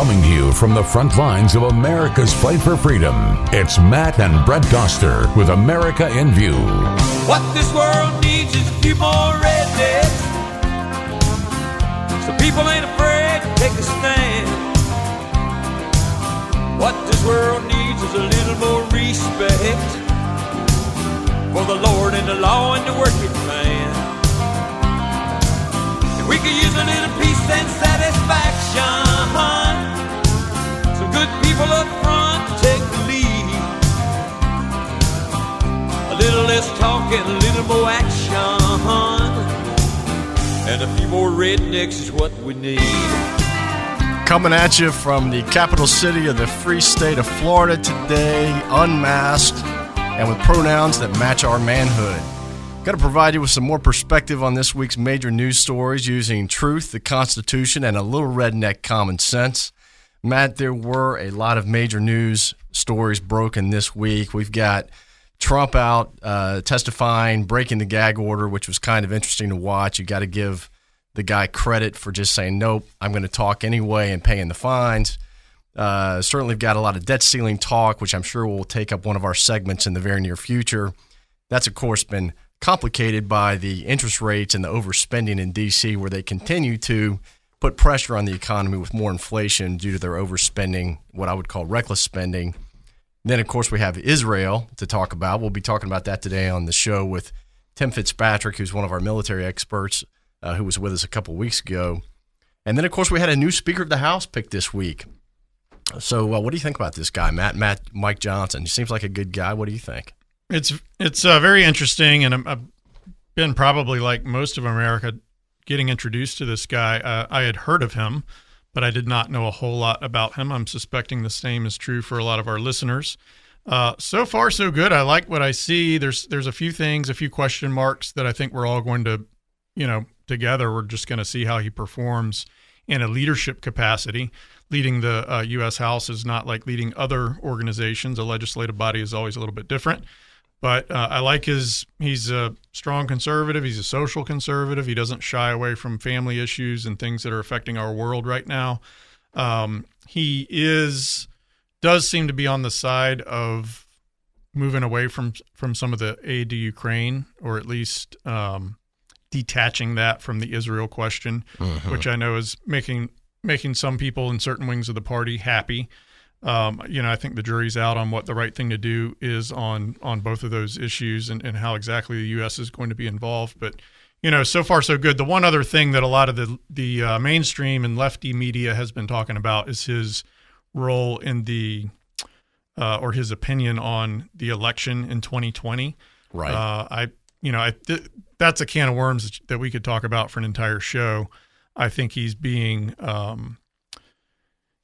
Coming to you from the front lines of America's fight for freedom, it's Matt and Brett Doster with America in View. What this world needs is a few more rednecks. So people ain't afraid to take a stand. What this world needs is a little more respect for the Lord and the law and the working man. We could use a little peace and satisfaction, good people up front take the lead. A little less talk and a little more action. And a few more rednecks is what we need. Coming at you from the capital city of the free state of Florida today, unmasked and with pronouns that match our manhood. Got to provide you with some more perspective on this week's major news stories using truth, the Constitution, and a little redneck common sense. Matt, there were a lot of major news stories broken this week. We've got Trump out uh, testifying, breaking the gag order, which was kind of interesting to watch. You got to give the guy credit for just saying, nope, I'm going to talk anyway and paying the fines. Uh, certainly, we've got a lot of debt ceiling talk, which I'm sure will take up one of our segments in the very near future. That's, of course, been complicated by the interest rates and the overspending in D.C., where they continue to put pressure on the economy with more inflation due to their overspending, what I would call reckless spending. Then, of course, we have Israel to talk about. We'll be talking about that today on the show with Tim Fitzpatrick, who's one of our military experts, uh, who was with us a couple weeks ago. And then, of course, we had a new Speaker of the House picked this week. So, uh, what do you think about this guy, Matt? Matt Mike Johnson. He seems like a good guy. What do you think? It's it's uh, very interesting, and I've been probably like most of America getting introduced to this guy. Uh, I had heard of him, but I did not know a whole lot about him. I'm suspecting the same is true for a lot of our listeners. Uh, so far, so good. I like what I see. There's there's a few things, a few question marks that I think we're all going to, you know, together. We're just going to see how he performs in a leadership capacity leading the uh, U.S. House is not like leading other organizations. A legislative body is always a little bit different. But uh, I like his. He's a strong conservative. He's a social conservative. He doesn't shy away from family issues and things that are affecting our world right now. Um, he is does seem to be on the side of moving away from from some of the aid to Ukraine, or at least um, detaching that from the Israel question, mm-hmm. which I know is making making some people in certain wings of the party happy. Um, you know, I think the jury's out on what the right thing to do is on on both of those issues and, and how exactly the U.S. is going to be involved. But you know, so far so good. The one other thing that a lot of the the uh, mainstream and lefty media has been talking about is his role in the uh, or his opinion on the election in 2020. Right. Uh, I you know I th- that's a can of worms that we could talk about for an entire show. I think he's being um,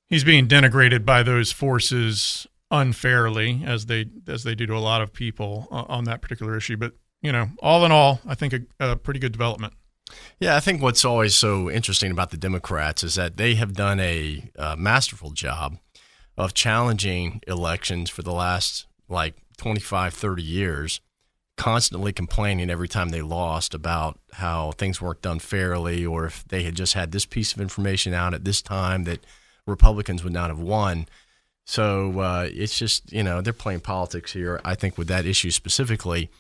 he's being denigrated by those forces unfairly, as they as they do to a lot of people on that particular issue. But you know, all in all, I think a, a pretty good development. Yeah, I think what's always so interesting about the Democrats is that they have done a uh, masterful job of challenging elections for the last like 25, 30 years constantly complaining every time they lost about how things weren't done fairly or if they had just had this piece of information out at this time that Republicans would not have won. So uh, it's just, you know, they're playing politics here, I think, with that issue specifically.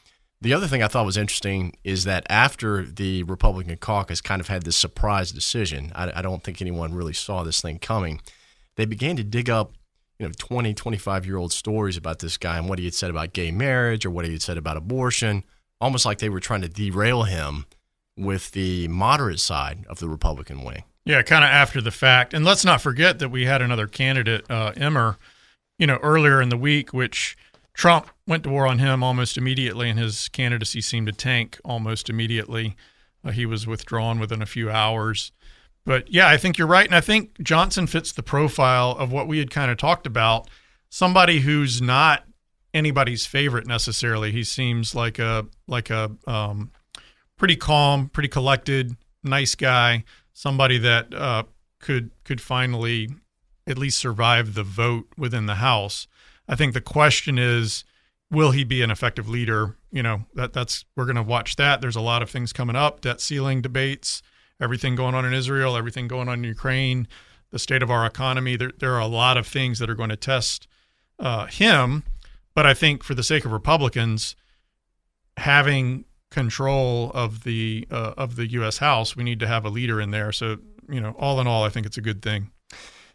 The other thing I thought was interesting is that after the Republican caucus kind of had this surprise decision, I, I don't think anyone really saw this thing coming. They began to dig up you know 20 25 year old stories about this guy and what he had said about gay marriage or what he had said about abortion almost like they were trying to derail him with the moderate side of the republican wing yeah kind of after the fact and let's not forget that we had another candidate uh, emmer you know earlier in the week which trump went to war on him almost immediately and his candidacy seemed to tank almost immediately uh, he was withdrawn within a few hours but yeah, I think you're right. And I think Johnson fits the profile of what we had kind of talked about somebody who's not anybody's favorite necessarily. He seems like a like a um, pretty calm, pretty collected, nice guy. Somebody that uh, could could finally at least survive the vote within the House. I think the question is, will he be an effective leader? You know that that's we're going to watch that. There's a lot of things coming up, debt ceiling debates everything going on in Israel, everything going on in Ukraine, the state of our economy. There, there are a lot of things that are going to test uh, him. But I think for the sake of Republicans, having control of the uh, of the U.S. House, we need to have a leader in there. So you know, all in all, I think it's a good thing.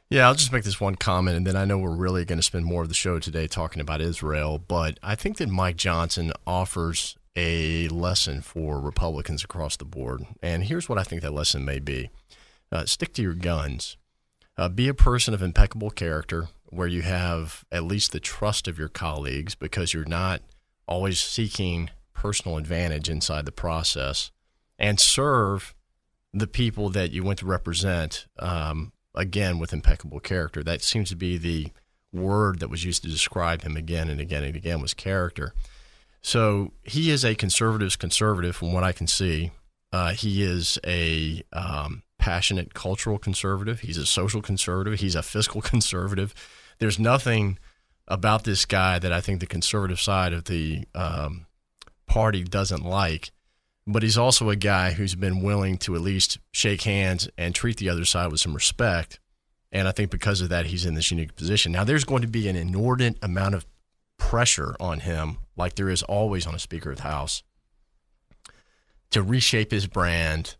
Yeah, I'll just make this one comment, and then I know we're really going to spend more of the show today talking about Israel. But I think that Mike Johnson offers a lesson for Republicans across the board. And here's what I think that lesson may be uh, stick to your guns, uh, be a person of impeccable character where you have at least the trust of your colleagues because you're not always seeking personal advantage inside the process, and serve the people that you went to represent. Um, again, with impeccable character. That seems to be the word that was used to describe him again and again and again was character. So he is a conservative's conservative, from what I can see. Uh, he is a um, passionate cultural conservative. He's a social conservative. He's a fiscal conservative. There's nothing about this guy that I think the conservative side of the um, party doesn't like. But he's also a guy who's been willing to at least shake hands and treat the other side with some respect. And I think because of that, he's in this unique position. Now, there's going to be an inordinate amount of pressure on him, like there is always on a Speaker of the House, to reshape his brand,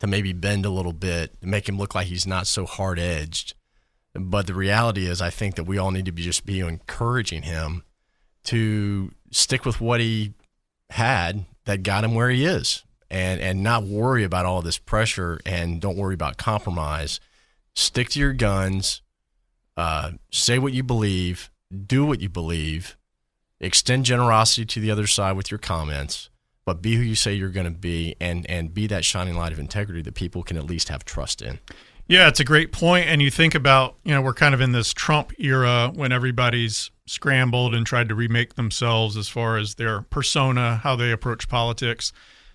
to maybe bend a little bit, make him look like he's not so hard edged. But the reality is, I think that we all need to be just be encouraging him to stick with what he had that got him where he is, and and not worry about all this pressure and don't worry about compromise. Stick to your guns. Uh, say what you believe do what you believe, extend generosity to the other side with your comments, but be who you say you're going to be and and be that shining light of integrity that people can at least have trust in. Yeah, it's a great point and you think about, you know, we're kind of in this Trump era when everybody's scrambled and tried to remake themselves as far as their persona, how they approach politics.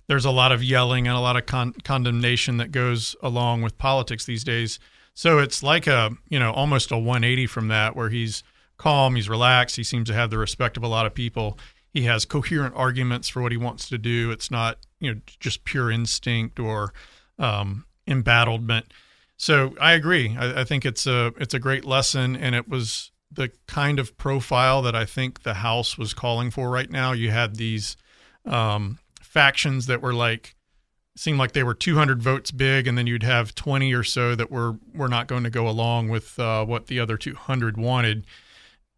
There's a lot of yelling and a lot of con- condemnation that goes along with politics these days. So it's like a, you know, almost a 180 from that where he's calm, he's relaxed, he seems to have the respect of a lot of people. He has coherent arguments for what he wants to do. It's not, you know, just pure instinct or um, embattlement. So I agree. I, I think it's a it's a great lesson, and it was the kind of profile that I think the House was calling for right now. You had these um, factions that were like seemed like they were 200 votes big, and then you'd have 20 or so that were were not going to go along with uh, what the other 200 wanted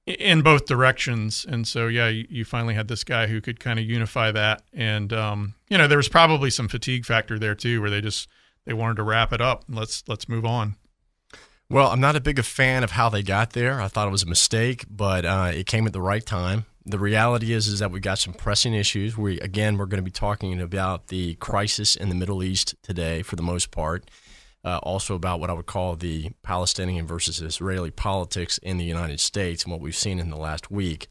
in both directions. And so, yeah, you, you finally had this guy who could kind of unify that. And um, you know, there was probably some fatigue factor there too, where they just they wanted to wrap it up. Let's let's move on. Well, I'm not a big a fan of how they got there. I thought it was a mistake, but uh, it came at the right time. The reality is is that we've got some pressing issues. We again we're going to be talking about the crisis in the Middle East today for the most part uh, also about what I would call the Palestinian versus Israeli politics in the United States and what we've seen in the last week.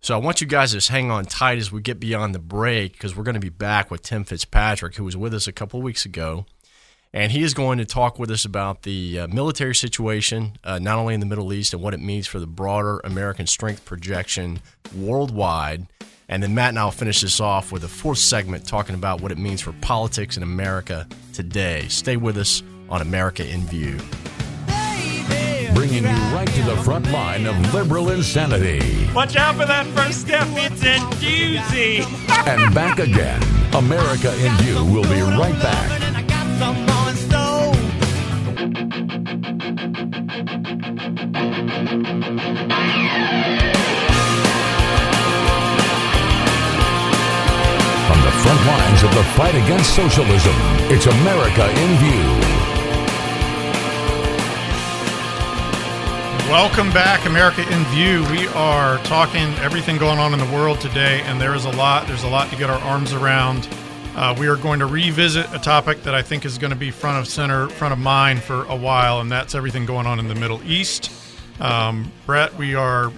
So I want you guys to just hang on tight as we get beyond the break because we're going to be back with Tim Fitzpatrick, who was with us a couple of weeks ago. And he is going to talk with us about the uh, military situation, uh, not only in the Middle East and what it means for the broader American strength projection worldwide. And then Matt and I will finish this off with a fourth segment talking about what it means for politics in America today. Stay with us on America in View. Bringing you right to the front line of liberal insanity. Watch out for that first step, it's a doozy. And back again. America in View will be right back. From the front lines of the fight against socialism, it's America in View. Welcome back, America in View. We are talking everything going on in the world today, and there is a lot. There's a lot to get our arms around. Uh, we are going to revisit a topic that I think is going to be front of center, front of mind for a while, and that's everything going on in the Middle East. Um, Brett, we are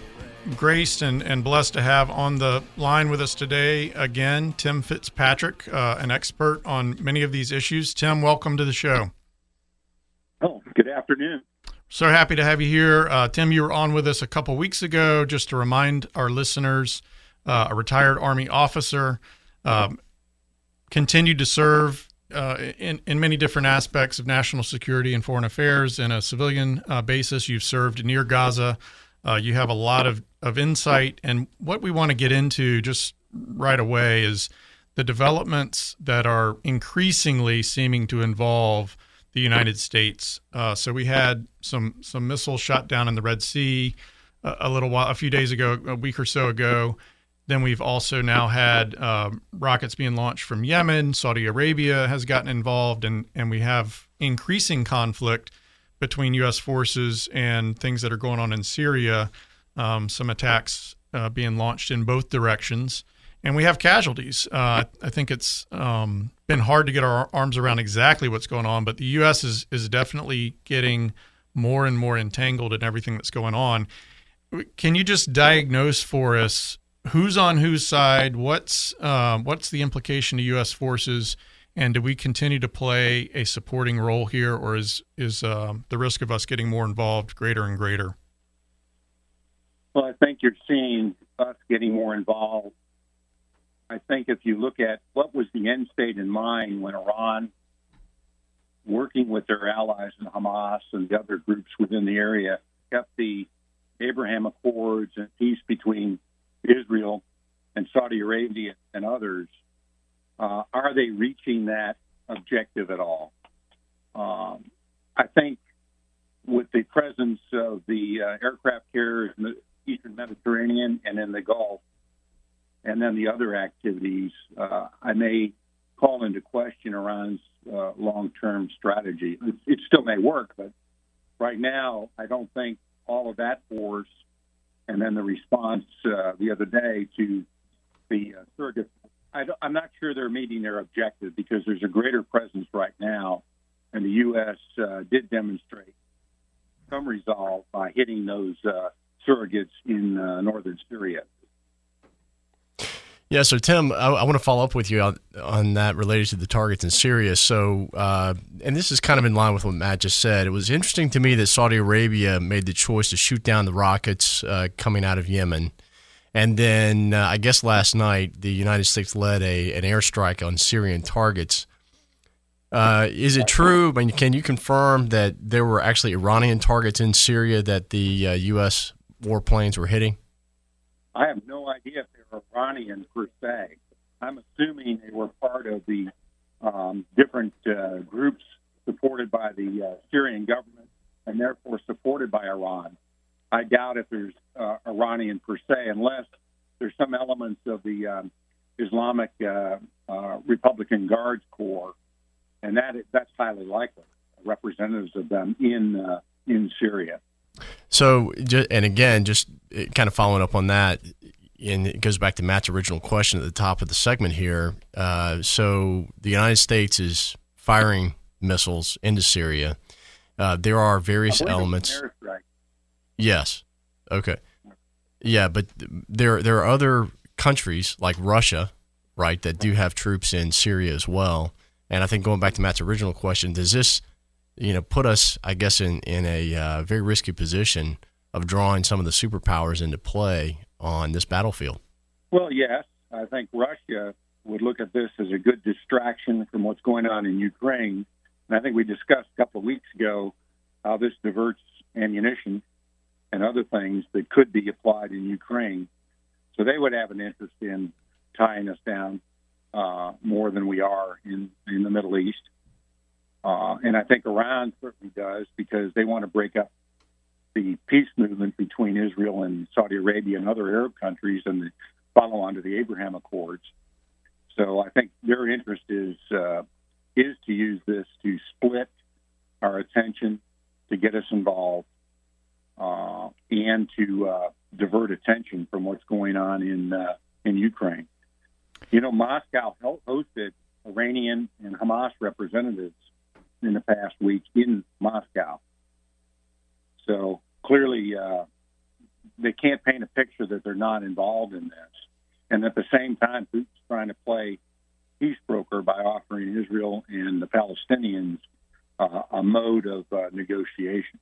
graced and, and blessed to have on the line with us today again Tim Fitzpatrick, uh, an expert on many of these issues. Tim, welcome to the show. Oh, good afternoon. So happy to have you here. Uh, Tim, you were on with us a couple weeks ago. Just to remind our listeners, uh, a retired Army officer, um, continued to serve uh, in in many different aspects of national security and foreign affairs in a civilian uh, basis. You've served near Gaza. Uh, you have a lot of of insight, and what we want to get into just right away is the developments that are increasingly seeming to involve the United States. Uh, so we had some some missiles shot down in the Red Sea a, a, little while, a few days ago, a week or so ago. Then we've also now had uh, rockets being launched from Yemen. Saudi Arabia has gotten involved, and and we have increasing conflict between U.S. forces and things that are going on in Syria. Um, some attacks uh, being launched in both directions and we have casualties. Uh, I think it's um, been hard to get our arms around exactly what's going on, but the U.S. is is definitely getting more and more entangled in everything that's going on. Can you just diagnose for us who's on whose side? What's um, what's the implication to U.S. forces? And do we continue to play a supporting role here, or is is um, the risk of us getting more involved greater and greater? Well, I think you're seeing us getting more involved I think if you look at what was the end state in mind when Iran, working with their allies and Hamas and the other groups within the area, kept the Abraham Accords and peace between Israel and Saudi Arabia and others, uh, are they reaching that objective at all? Um, I think with the presence of the uh, aircraft carriers in the Eastern Mediterranean and in the Gulf, and then the other activities, uh, I may call into question Iran's uh, long-term strategy. It, it, still may work, but right now, I don't think all of that force and then the response uh, the other day to the uh, surrogate. I am not sure they're meeting their objective because there's a greater presence right now, and the U.S. Uh, did demonstrate some resolve by hitting those uh, surrogates in northern Syria. Yeah, so Tim, I, I, want to follow up with you on, on that related to the targets in Syria. So, uh, and this is kind of in line with what Matt just said. It was interesting to me that Saudi Arabia made the choice to shoot down the rockets uh, coming out of Yemen. And then uh, I guess last night, the United States led a, an airstrike on Syrian targets. Uh, is it true? I mean, can you confirm that there were actually Iranian targets in Syria that the U.S. Uh, warplanes were hitting? I have no idea if Iranian per se. I'm assuming they were part of the um, different uh, groups supported by the uh, Syrian government and therefore supported by Iran. I doubt if there's uh, Iranian per se, unless there's some elements of the um, Islamic uh, uh, Republican Guards Corps, and that that's highly likely. Representatives of them in uh, in Syria. So, and again, just kind of following up on that, and it goes back to Matt's original question at the top of the segment here. Uh, so, the United States is firing missiles into Syria. Uh, there are various elements. Yes. Okay. Yeah, but there there are other countries like Russia, right, that do have troops in Syria as well. And I think going back to Matt's original question, does this you know, put us, I guess, in in a uh, very risky position of drawing some of the superpowers into play on this battlefield. Well, yes, I think Russia would look at this as a good distraction from what's going on in Ukraine, and I think we discussed a couple of weeks ago how this diverts ammunition and other things that could be applied in Ukraine. So they would have an interest in tying us down uh, more than we are in in the Middle East. Uh, and I think Iran certainly does because they want to break up the peace movement between Israel and Saudi Arabia and other Arab countries and the follow on to the Abraham Accords. So I think their interest is uh, is to use this to split our attention, to get us involved, uh, and to uh, divert attention from what's going on in uh, in Ukraine. You know, Moscow hosted Iranian and Hamas representatives in the past week in Moscow. So clearly, uh, they can't paint a picture that they're not involved in this. And at the same time, Putin's trying to play peace broker by offering Israel and the Palestinians uh, a mode of uh, negotiation.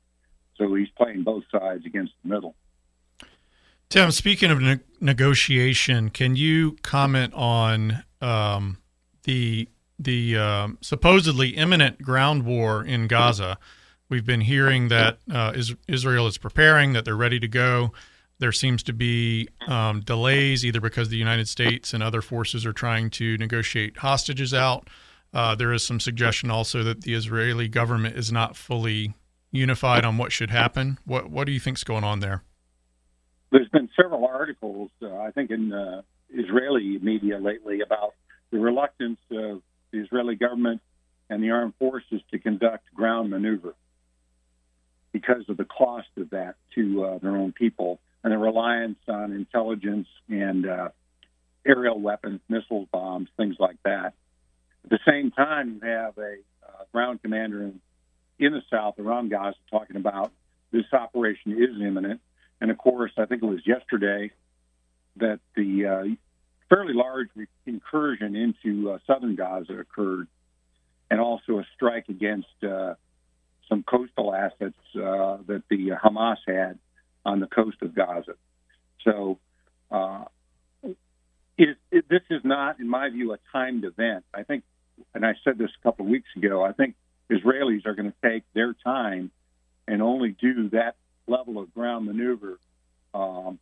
So he's playing both sides against the middle. Tim, speaking of ne- negotiation, can you comment on um, the the um, supposedly imminent ground war in Gaza. We've been hearing that uh, is, Israel is preparing, that they're ready to go. There seems to be um, delays, either because the United States and other forces are trying to negotiate hostages out. Uh, there is some suggestion also that the Israeli government is not fully unified on what should happen. What what do you think's going on there? There's been several articles, uh, I think, in uh, Israeli media lately about the reluctance of the Israeli government and the armed forces to conduct ground maneuver because of the cost of that to uh, their own people and the reliance on intelligence and uh, aerial weapons, missiles, bombs, things like that. At the same time, you have a uh, ground commander in, in the south around Gaza talking about this operation is imminent. And of course, I think it was yesterday that the uh, fairly large incursion into uh, southern Gaza occurred, and also a strike against uh, some coastal assets uh, that the Hamas had on the coast of Gaza. So, uh, it, it, this is not, in my view, a timed event. I think, and I said this a couple of weeks ago, I think Israelis are going to take their time and only do that level of ground maneuver um,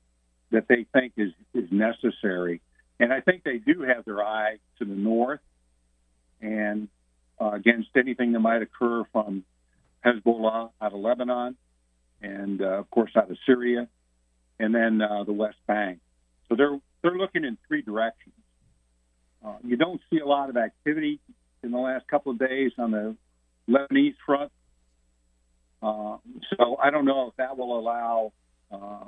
that they think is, is necessary. And I think they do have their eye to the north and uh, against anything that might occur from Hezbollah out of Lebanon and, uh, of course, out of Syria, and then uh, the West Bank. So they're they're looking in three directions. Uh, you don't see a lot of activity in the last couple of days on the Lebanese front. Uh, so I don't know if that will allow uh,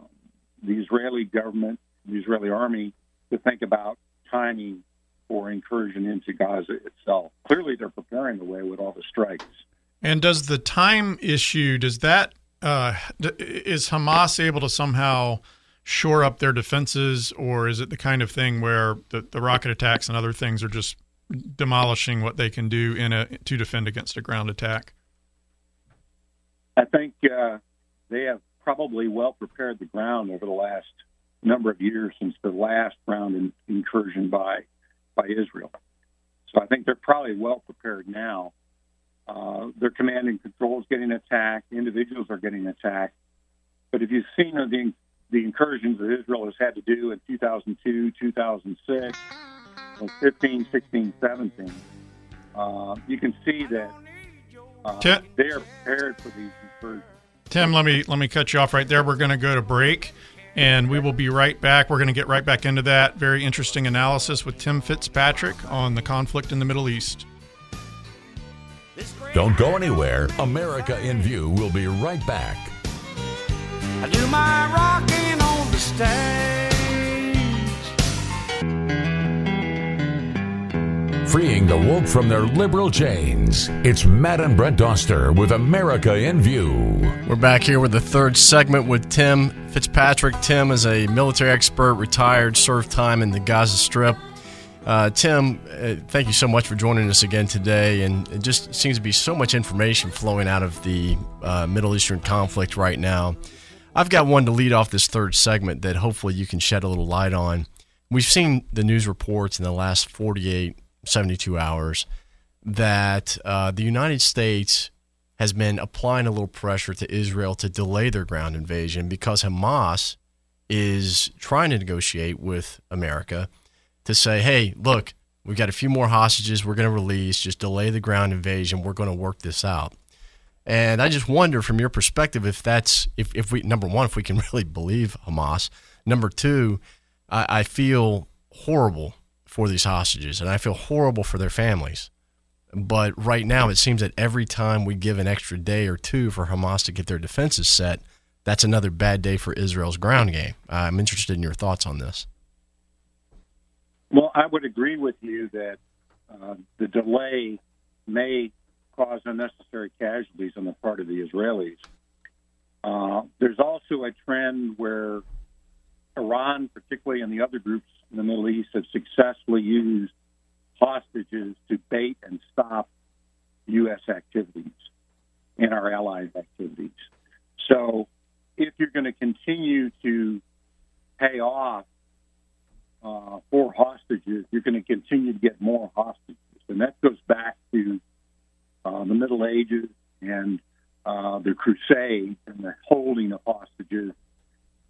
the Israeli government, the Israeli army, to think about timing for incursion into Gaza itself. Clearly, they're preparing the way with all the strikes. And does the time issue does that uh, is Hamas able to somehow shore up their defenses, or is it the kind of thing where the, the rocket attacks and other things are just demolishing what they can do in a to defend against a ground attack? I think uh, they have probably well prepared the ground over the last number of years since the last ground in, incursion by by Israel. So I think they're probably well prepared now. Uh, their command and control is getting attacked. Individuals are getting attacked. But if you've seen the the incursions that Israel has had to do in 2002, 2006, 15, 16, 17, uh, you can see that uh, Tim, they are prepared for these incursions. Tim, let me let me cut you off right there. We're going to go to break, and we will be right back. We're going to get right back into that very interesting analysis with Tim Fitzpatrick on the conflict in the Middle East. Don't go anywhere. America in View will be right back. I do my rocking on the stage. Freeing the woke from their liberal chains. It's Matt and Brett Doster with America in View. We're back here with the third segment with Tim Fitzpatrick. Tim is a military expert, retired, served time in the Gaza Strip. Uh, Tim, uh, thank you so much for joining us again today. And it just seems to be so much information flowing out of the uh, Middle Eastern conflict right now. I've got one to lead off this third segment that hopefully you can shed a little light on. We've seen the news reports in the last 48, 72 hours that uh, the United States has been applying a little pressure to Israel to delay their ground invasion because Hamas is trying to negotiate with America to say, hey, look, we've got a few more hostages we're going to release, just delay the ground invasion, we're going to work this out. And I just wonder from your perspective if that's, if, if we, number one, if we can really believe Hamas. Number two, I, I feel horrible for these hostages and I feel horrible for their families. But right now, it seems that every time we give an extra day or two for Hamas to get their defenses set, that's another bad day for Israel's ground game. I'm interested in your thoughts on this. Well, I would agree with you that uh, the delay may cause unnecessary casualties on the part of the Israelis. Uh, there's also a trend where Iran, particularly and the other groups in the Middle East, have successfully used hostages to bait and stop U.S. activities and our allies' activities. So, if you're going to continue to pay off uh, for hostages, you're going to continue to get more hostages. and that goes back to uh, the Middle Ages and uh, the Crusades and the holding of hostages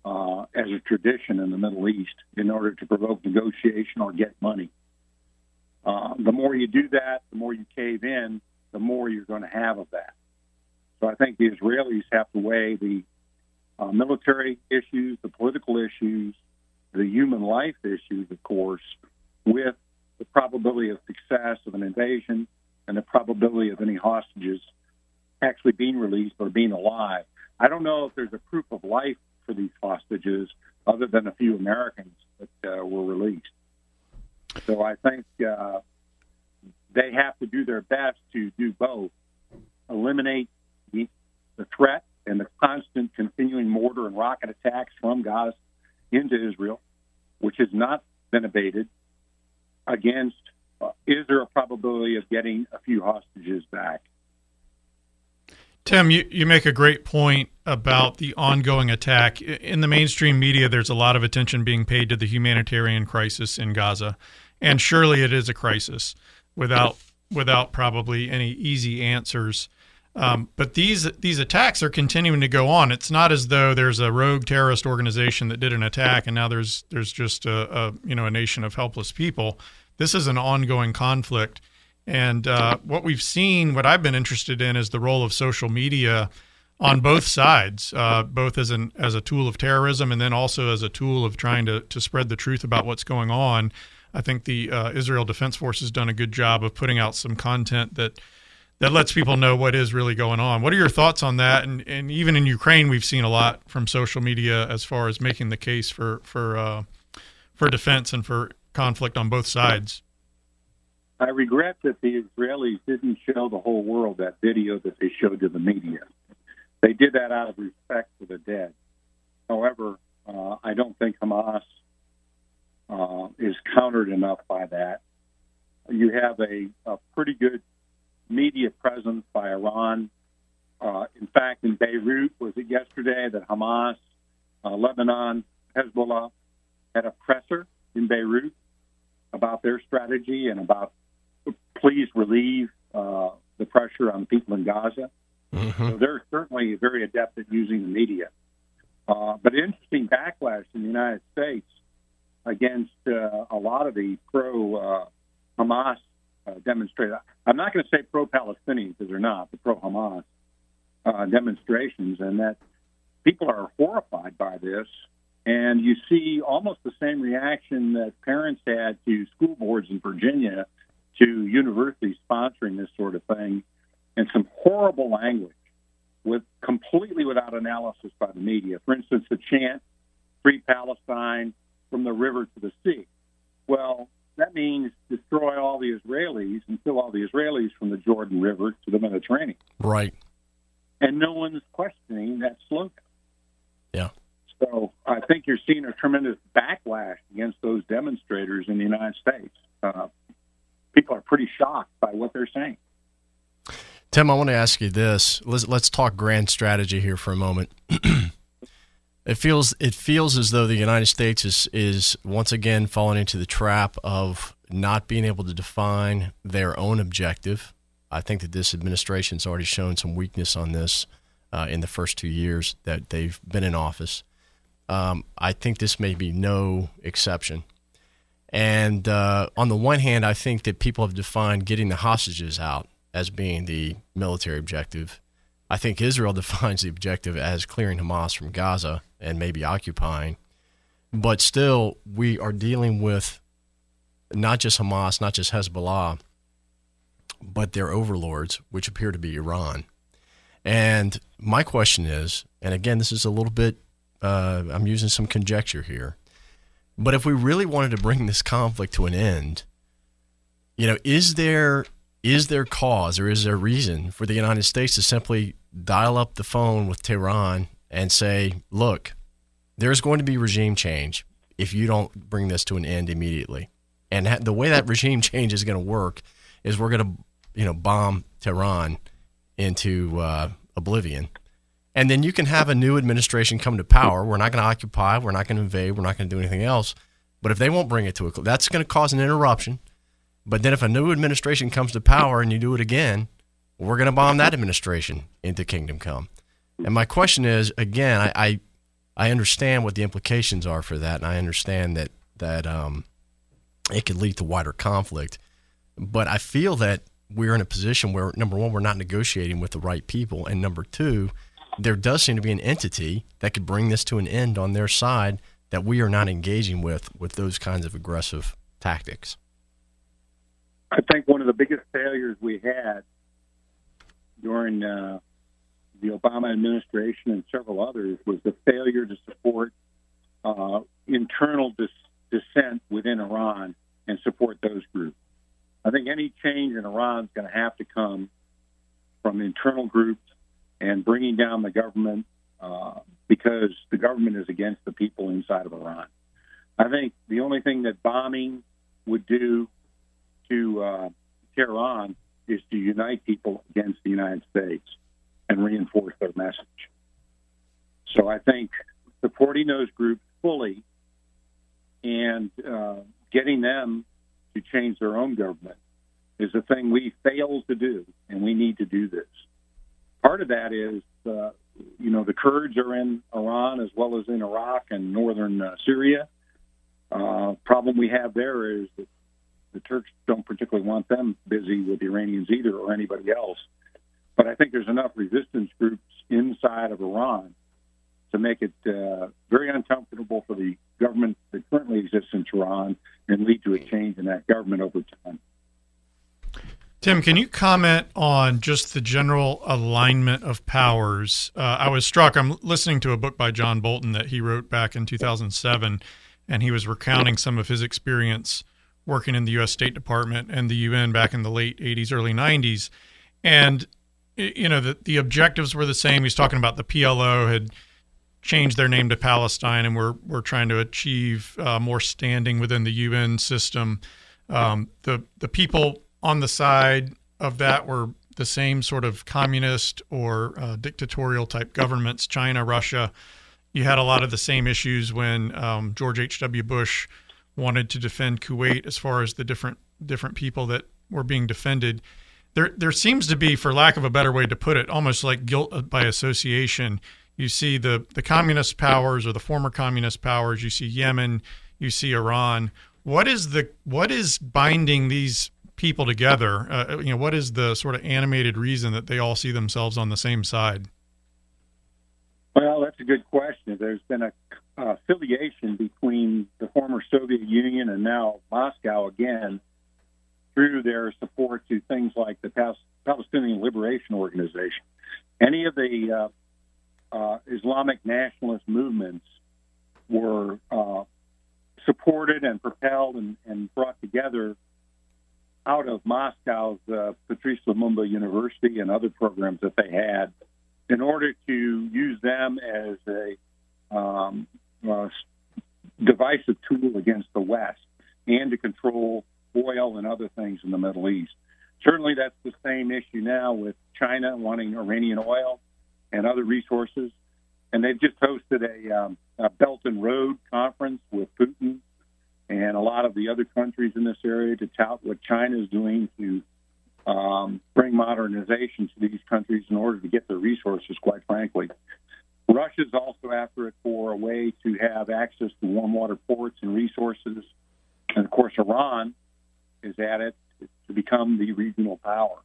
uh, as a tradition in the Middle East in order to provoke negotiation or get money. Uh, the more you do that, the more you cave in, the more you're going to have of that. So I think the Israelis have to weigh the uh, military issues, the political issues, the human life issues, of course, with the probability of success of an invasion and the probability of any hostages actually being released or being alive. I don't know if there's a proof of life for these hostages other than a few Americans that uh, were released. So I think uh, they have to do their best to do both eliminate the, the threat and the constant continuing mortar and rocket attacks from Gaza into Israel, which has not been abated, against uh, is there a probability of getting a few hostages back? Tim, you, you make a great point about the ongoing attack. In the mainstream media, there's a lot of attention being paid to the humanitarian crisis in Gaza. And surely it is a crisis without without probably any easy answers. Um, but these these attacks are continuing to go on. It's not as though there's a rogue terrorist organization that did an attack and now there's there's just a, a you know a nation of helpless people. This is an ongoing conflict, and uh, what we've seen, what I've been interested in, is the role of social media on both sides, uh, both as an as a tool of terrorism and then also as a tool of trying to to spread the truth about what's going on. I think the uh, Israel Defense Force has done a good job of putting out some content that that lets people know what is really going on. What are your thoughts on that? And and even in Ukraine, we've seen a lot from social media as far as making the case for for uh, for defense and for conflict on both sides. I regret that the Israelis didn't show the whole world that video that they showed to the media. They did that out of respect for the dead. However, uh, I don't think Hamas uh, is countered enough by that. You have a, a pretty good media presence by Iran. Uh, in fact, in Beirut, was it yesterday that Hamas, uh, Lebanon, Hezbollah had a presser in Beirut about their strategy and about please relieve uh, the pressure on people in Gaza. Mm-hmm. So they're certainly very adept at using the media. Uh, but interesting backlash in the United States against uh, a lot of the pro uh, Hamas uh, demonstrators. I'm not going to say pro Palestinians because they're not, the pro Hamas uh, demonstrations, and that people are horrified by this. And you see almost the same reaction that parents had to school boards in Virginia to universities sponsoring this sort of thing, and some horrible language with completely without analysis by the media. For instance, the chant "Free Palestine" from the river to the sea. Well, that means destroy all the Israelis and kill all the Israelis from the Jordan River to the Mediterranean. Right. And no one's questioning that slogan. Yeah. So I think you're seeing a tremendous backlash against those demonstrators in the United States. Uh, people are pretty shocked by what they're saying. Tim, I want to ask you this. Let's let's talk grand strategy here for a moment. it feels it feels as though the United States is is once again falling into the trap of not being able to define their own objective. I think that this administration's already shown some weakness on this uh, in the first two years that they've been in office. Um, I think this may be no exception. And uh, on the one hand, I think that people have defined getting the hostages out as being the military objective. I think Israel defines the objective as clearing Hamas from Gaza and maybe occupying. But still, we are dealing with not just Hamas, not just Hezbollah, but their overlords, which appear to be Iran. And my question is, and again, this is a little bit, uh, I'm using some conjecture here, but if we really wanted to bring this conflict to an end, you know, is there is there cause or is there reason for the United States to simply dial up the phone with Tehran and say, look, there's going to be regime change if you don't bring this to an end immediately. And the way that regime change is going to work is we're going to, you know, bomb Tehran into uh, oblivion. And then you can have a new administration come to power. We're not going to occupy. We're not going to invade. We're not going to do anything else. But if they won't bring it to a, that's going to cause an interruption But then if a new administration comes to power and you do it again, we're going to bomb that administration into kingdom come. And my question is, again, I, I, I understand what the implications are for that, and I understand that that um, it could lead to wider conflict. But I feel that we're in a position where number one, we're not negotiating with the right people, and number two, there does seem to be an entity that could bring this to an end on their side that we are not engaging with with those kinds of aggressive tactics. I think one of the biggest failures we had during uh, the Obama administration and several others was the failure to support uh, internal dis- dissent within Iran and support those groups. I think any change in Iran is going to have to come from internal groups and bringing down the government uh, because the government is against the people inside of Iran. I think the only thing that bombing would do to uh, Tehran is to unite people against the United States and reinforce their message. So I think supporting those groups fully and uh, getting them to change their own government is a thing we fail to do, and we need to do this. Part of that is, uh, you know, the Kurds are in Iran as well as in Iraq and northern uh, Syria. Uh, problem we have there is that the Turks don't particularly want them busy with the Iranians either or anybody else. But I think there's enough resistance groups inside of Iran to make it uh, very uncomfortable for the government that currently exists in Tehran and lead to a change in that government over time. Tim, can you comment on just the general alignment of powers? Uh, I was struck. I'm listening to a book by John Bolton that he wrote back in 2007, and he was recounting some of his experience working in the U.S. State Department and the UN back in the late 80s, early 90s. And, you know, the, the objectives were the same. He's talking about the PLO had changed their name to Palestine and we're, we're trying to achieve uh, more standing within the UN system. Um, the, the people on the side of that were the same sort of communist or uh, dictatorial type governments, China, Russia. You had a lot of the same issues when um, George H.W. Bush – wanted to defend Kuwait as far as the different different people that were being defended. There there seems to be, for lack of a better way to put it, almost like guilt by association. You see the the communist powers or the former communist powers. You see Yemen. You see Iran. What is the what is binding these people together? Uh, you know, what is the sort of animated reason that they all see themselves on the same side? Well, that's a good question. There's been a affiliation between the former Soviet Union and now Moscow again through their support to things like the Palestinian Liberation Organization. Any of the uh, uh, Islamic nationalist movements were uh, supported and propelled and, and, brought together out of Moscow's uh, Patrice Lumumba University and other programs that they had in order to use them as a um, uh, divisive tool against the West and to control oil and other things in the Middle East. Certainly, that's the same issue now with China wanting Iranian oil and other resources. And they've just hosted a, um, a Belt and Road conference with Putin and a lot of the other countries in this area to tout what China is doing to um, bring modernization to these countries in order to get their resources, quite frankly. Russia's also after it for a way to have access to warm water ports and resources. And of course, Iran is at it to become the regional power.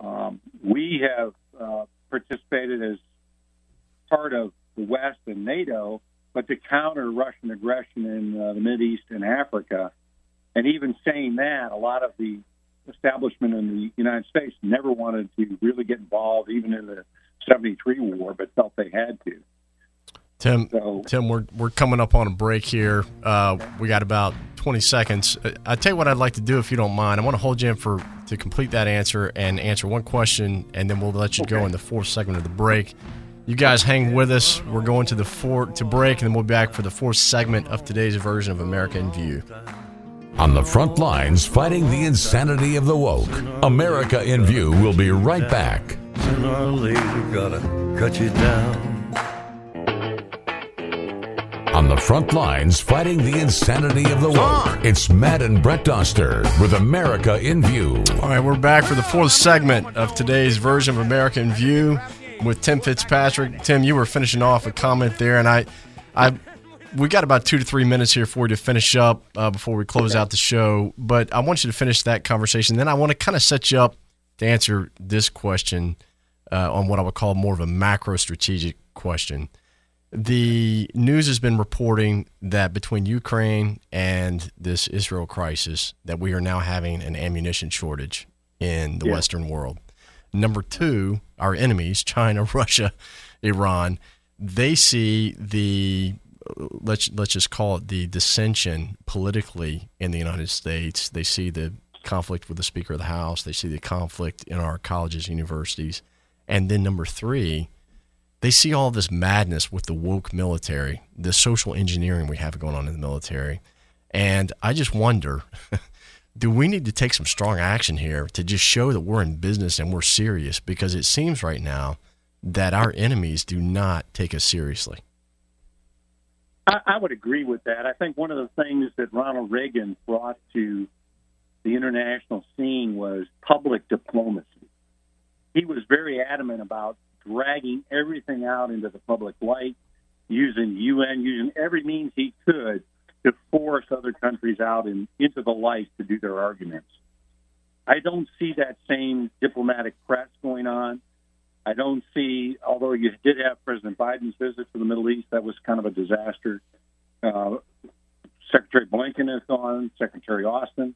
Um, we have uh, participated as part of the West and NATO, but to counter Russian aggression in uh, the Middle East and Africa. And even saying that, a lot of the establishment in the United States never wanted to really get involved, even in the 73 war, but felt they had to. Tim, so, Tim, we're, we're coming up on a break here. Uh, we got about 20 seconds. Uh, I tell you what I'd like to do, if you don't mind. I want to hold you in for to complete that answer and answer one question, and then we'll let you okay. go in the fourth segment of the break. You guys hang with us. We're going to the four to break, and then we'll be back for the fourth segment of today's version of America in View. On the front lines, fighting the insanity of the woke, America in View will be right back. Sooner or later, gotta cut you down. On the front lines, fighting the insanity of the world, it's Matt and Brett Doster with America in View. All right, we're back for the fourth segment of today's version of America in View with Tim Fitzpatrick. Tim, you were finishing off a comment there, and I, I, we got about two to three minutes here for you to finish up uh, before we close out the show. But I want you to finish that conversation. Then I want to kind of set you up to answer this question uh, on what I would call more of a macro strategic question. The news has been reporting that between Ukraine and this Israel crisis, that we are now having an ammunition shortage in the yeah. Western world. Number two, our enemies, China, Russia, Iran, they see the let's let's just call it the dissension politically in the United States. They see the conflict with the Speaker of the House. They see the conflict in our colleges, universities, and then number three, they see all this madness with the woke military, the social engineering we have going on in the military, and I just wonder. do we need to take some strong action here to just show that we're in business and we're serious? Because it seems right now that our enemies do not take us seriously. I, would agree with that. I think one of the things that Ronald Reagan brought to the international scene was public diplomacy. He was very adamant about dragging everything out into the public light, using UN, using every means he could to force other countries out in, into the light to do their arguments. I don't see that same diplomatic press going on. I don't see, although you did have President Biden's visit to the Middle East, that was kind of a disaster. Uh, Secretary Blinken has gone, Secretary Austin.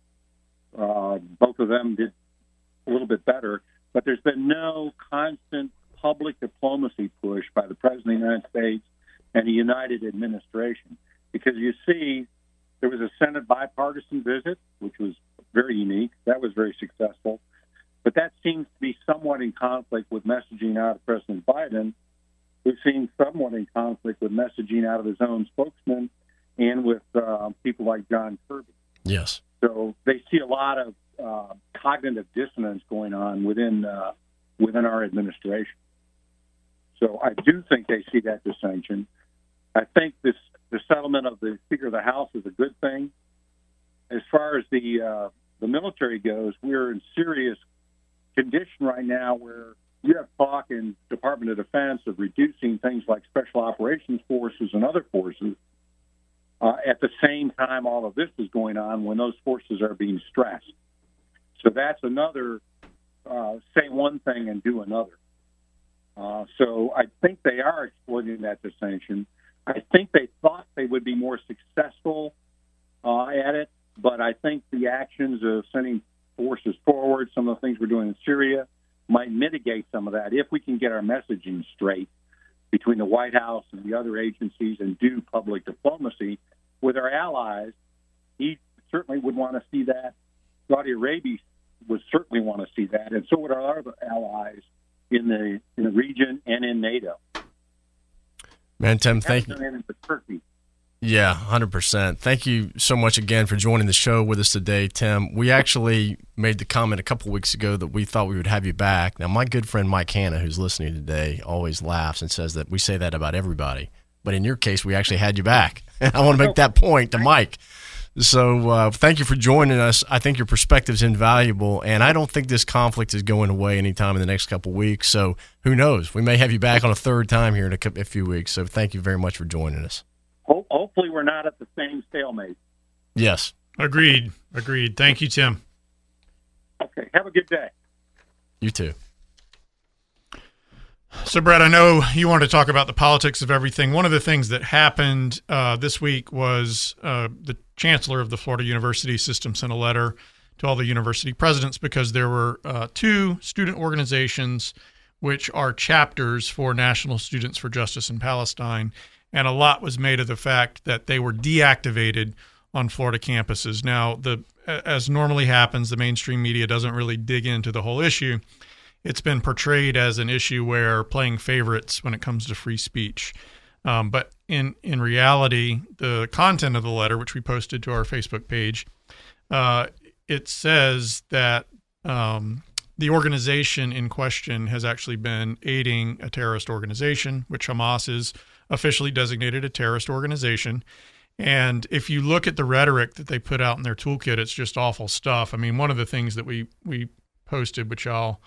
Uh, both of them did a little bit better, but there's been no constant public diplomacy push by the President of the United States and the United administration because you see there was a Senate bipartisan visit, which was very unique. That was very successful. But that seems to be somewhat in conflict with messaging out of President Biden, who seems somewhat in conflict with messaging out of his own spokesman and with uh, people like John Kirby. Yes. So they see a lot of uh, cognitive dissonance going on within uh, within our administration. So I do think they see that dissension. I think this the settlement of the Speaker of the House is a good thing. As far as the uh, the military goes, we're in serious condition right now where you have talk in Department of Defense of reducing things like special operations forces and other forces. Uh, at the same time, all of this is going on when those forces are being stressed. So that's another uh, say one thing and do another. Uh, so I think they are exploiting that distinction. I think they thought they would be more successful uh, at it, but I think the actions of sending forces forward, some of the things we're doing in Syria, might mitigate some of that if we can get our messaging straight between the White House and the other agencies and do public diplomacy with our allies. He certainly would want to see that. Saudi Arabia would certainly want to see that, and so would our other allies in the in the region and in NATO. Man, Tim, thank you. Yeah, 100%. Thank you so much again for joining the show with us today, Tim. We actually made the comment a couple weeks ago that we thought we would have you back. Now, my good friend Mike Hanna, who's listening today, always laughs and says that we say that about everybody. But in your case, we actually had you back. I want to make that point to Mike. So uh, thank you for joining us. I think your perspective is invaluable, and I don't think this conflict is going away anytime in the next couple weeks. So who knows? We may have you back on a third time here in a, a few weeks. So thank you very much for joining us. Hopefully, we're not at the same stalemate. Yes. Agreed. Agreed. Thank you, Tim. Okay. Have a good day. You too. So, Brett, I know you wanted to talk about the politics of everything. One of the things that happened uh, this week was uh, the chancellor of the Florida University system sent a letter to all the university presidents because there were uh, two student organizations which are chapters for National Students for Justice in Palestine. And a lot was made of the fact that they were deactivated on Florida campuses. Now, the as normally happens, the mainstream media doesn't really dig into the whole issue it's been portrayed as an issue where playing favorites when it comes to free speech. Um, but in in reality, the content of the letter, which we posted to our Facebook page, uh, it says that um, the organization in question has actually been aiding a terrorist organization, which Hamas is officially designated a terrorist organization. And if you look at the rhetoric that they put out in their toolkit, it's just awful stuff. I mean, one of the things that we we posted, which I'll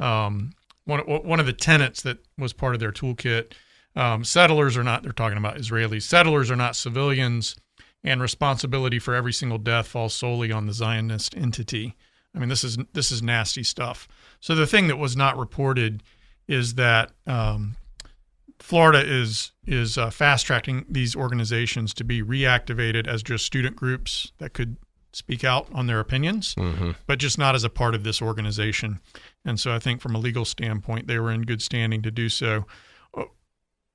um, one one of the tenets that was part of their toolkit, um, settlers are not. They're talking about Israelis. Settlers are not civilians, and responsibility for every single death falls solely on the Zionist entity. I mean, this is this is nasty stuff. So the thing that was not reported is that um, Florida is is uh, fast tracking these organizations to be reactivated as just student groups that could speak out on their opinions, mm-hmm. but just not as a part of this organization. And so I think from a legal standpoint, they were in good standing to do so. Uh,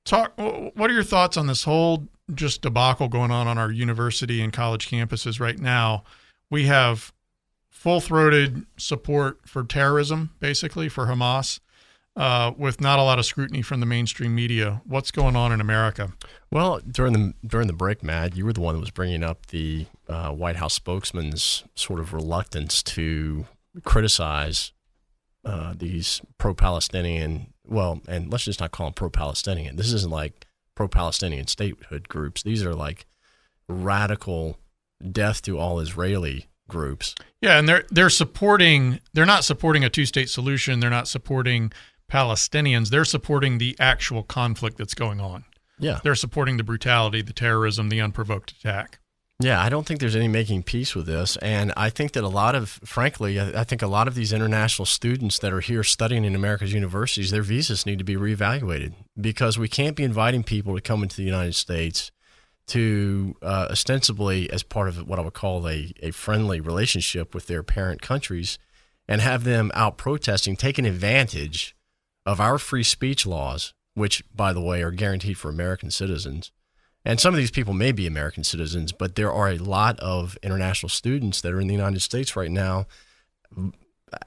talk. What are your thoughts on this whole just debacle going on on our university and college campuses right now? We have full throated support for terrorism, basically for Hamas uh, with not a lot of scrutiny from the mainstream media. What's going on in America? Well, during the during the break, Matt, you were the one that was bringing up the uh, White House spokesman's sort of reluctance to criticize uh, these pro-Palestinian. Well, and let's just not call them pro-Palestinian. This isn't like pro-Palestinian statehood groups. These are like radical death to all Israeli groups. Yeah, and they're they're supporting. They're not supporting a two-state solution. They're not supporting Palestinians, they're supporting the actual conflict that's going on. Yeah. They're supporting the brutality, the terrorism, the unprovoked attack. Yeah, I don't think there's any making peace with this. And I think that a lot of, frankly, I think a lot of these international students that are here studying in America's universities, their visas need to be reevaluated because we can't be inviting people to come into the United States to uh, ostensibly, as part of what I would call a, a friendly relationship with their parent countries, and have them out protesting, taking advantage of our free speech laws, which, by the way, are guaranteed for American citizens. And some of these people may be American citizens, but there are a lot of international students that are in the United States right now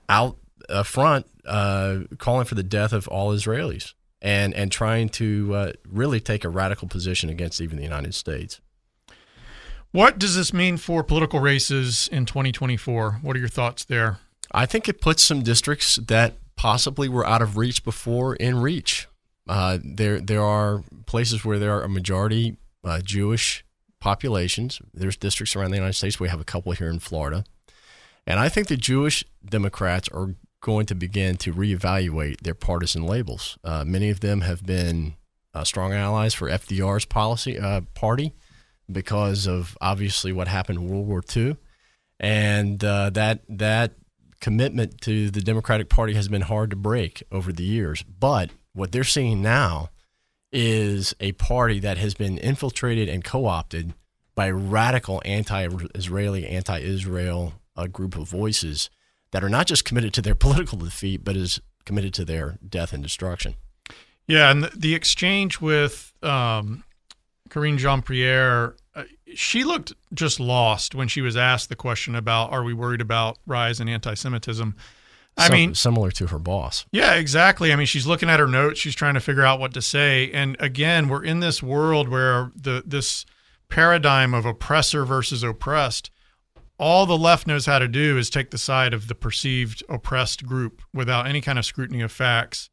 out uh, front uh, calling for the death of all Israelis and, and trying to uh, really take a radical position against even the United States. What does this mean for political races in 2024? What are your thoughts there? I think it puts some districts that possibly were out of reach before in reach. Uh, there there are places where there are a majority uh, Jewish populations. There's districts around the United States. We have a couple here in Florida, and I think the Jewish Democrats are going to begin to reevaluate their partisan labels. Uh, many of them have been uh, strong allies for FDR's policy uh, party because of obviously what happened in World War II, and uh, that that commitment to the Democratic Party has been hard to break over the years. But what they're seeing now is a party that has been infiltrated and co opted by radical anti Israeli, anti Israel uh, group of voices that are not just committed to their political defeat, but is committed to their death and destruction. Yeah, and the, exchange with um, Karine Jean Pierre uh, she looked just lost when she was asked the question about are we worried about rise in anti-Semitism. I Some, mean, similar to her boss. Yeah, exactly. I mean, she's looking at her notes. She's trying to figure out what to say. And again, we're in this world where the this paradigm of oppressor versus oppressed. All the left knows how to do is take the side of the perceived oppressed group without any kind of scrutiny of facts,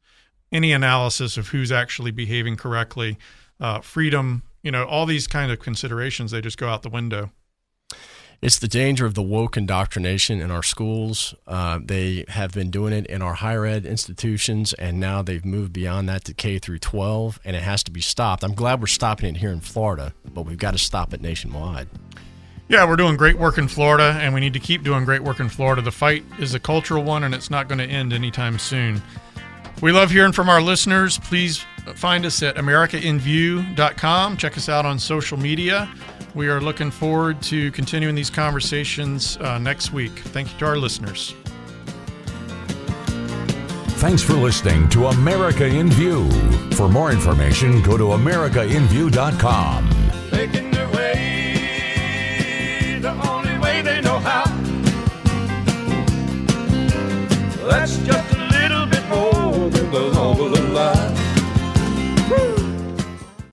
any analysis of who's actually behaving correctly. Uh, freedom, you know, all these kind of considerations, they just go out the window. It's the danger of the woke indoctrination in our schools. Uh, they have been doing it in our higher ed institutions, and now they've moved beyond that to K through 12, and it has to be stopped. I'm glad we're stopping it here in Florida, but we've got to stop it nationwide. Yeah, we're doing great work in Florida, and we need to keep doing great work in Florida. The fight is a cultural one, and it's not going to end anytime soon. We love hearing from our listeners. Please find us at americainview.com. Check us out on social media. We are looking forward to continuing these conversations uh, next week. Thank you to our listeners. Thanks for listening to America in View. For more information, go to americainview.com. Making their way the only way they know how. Let's just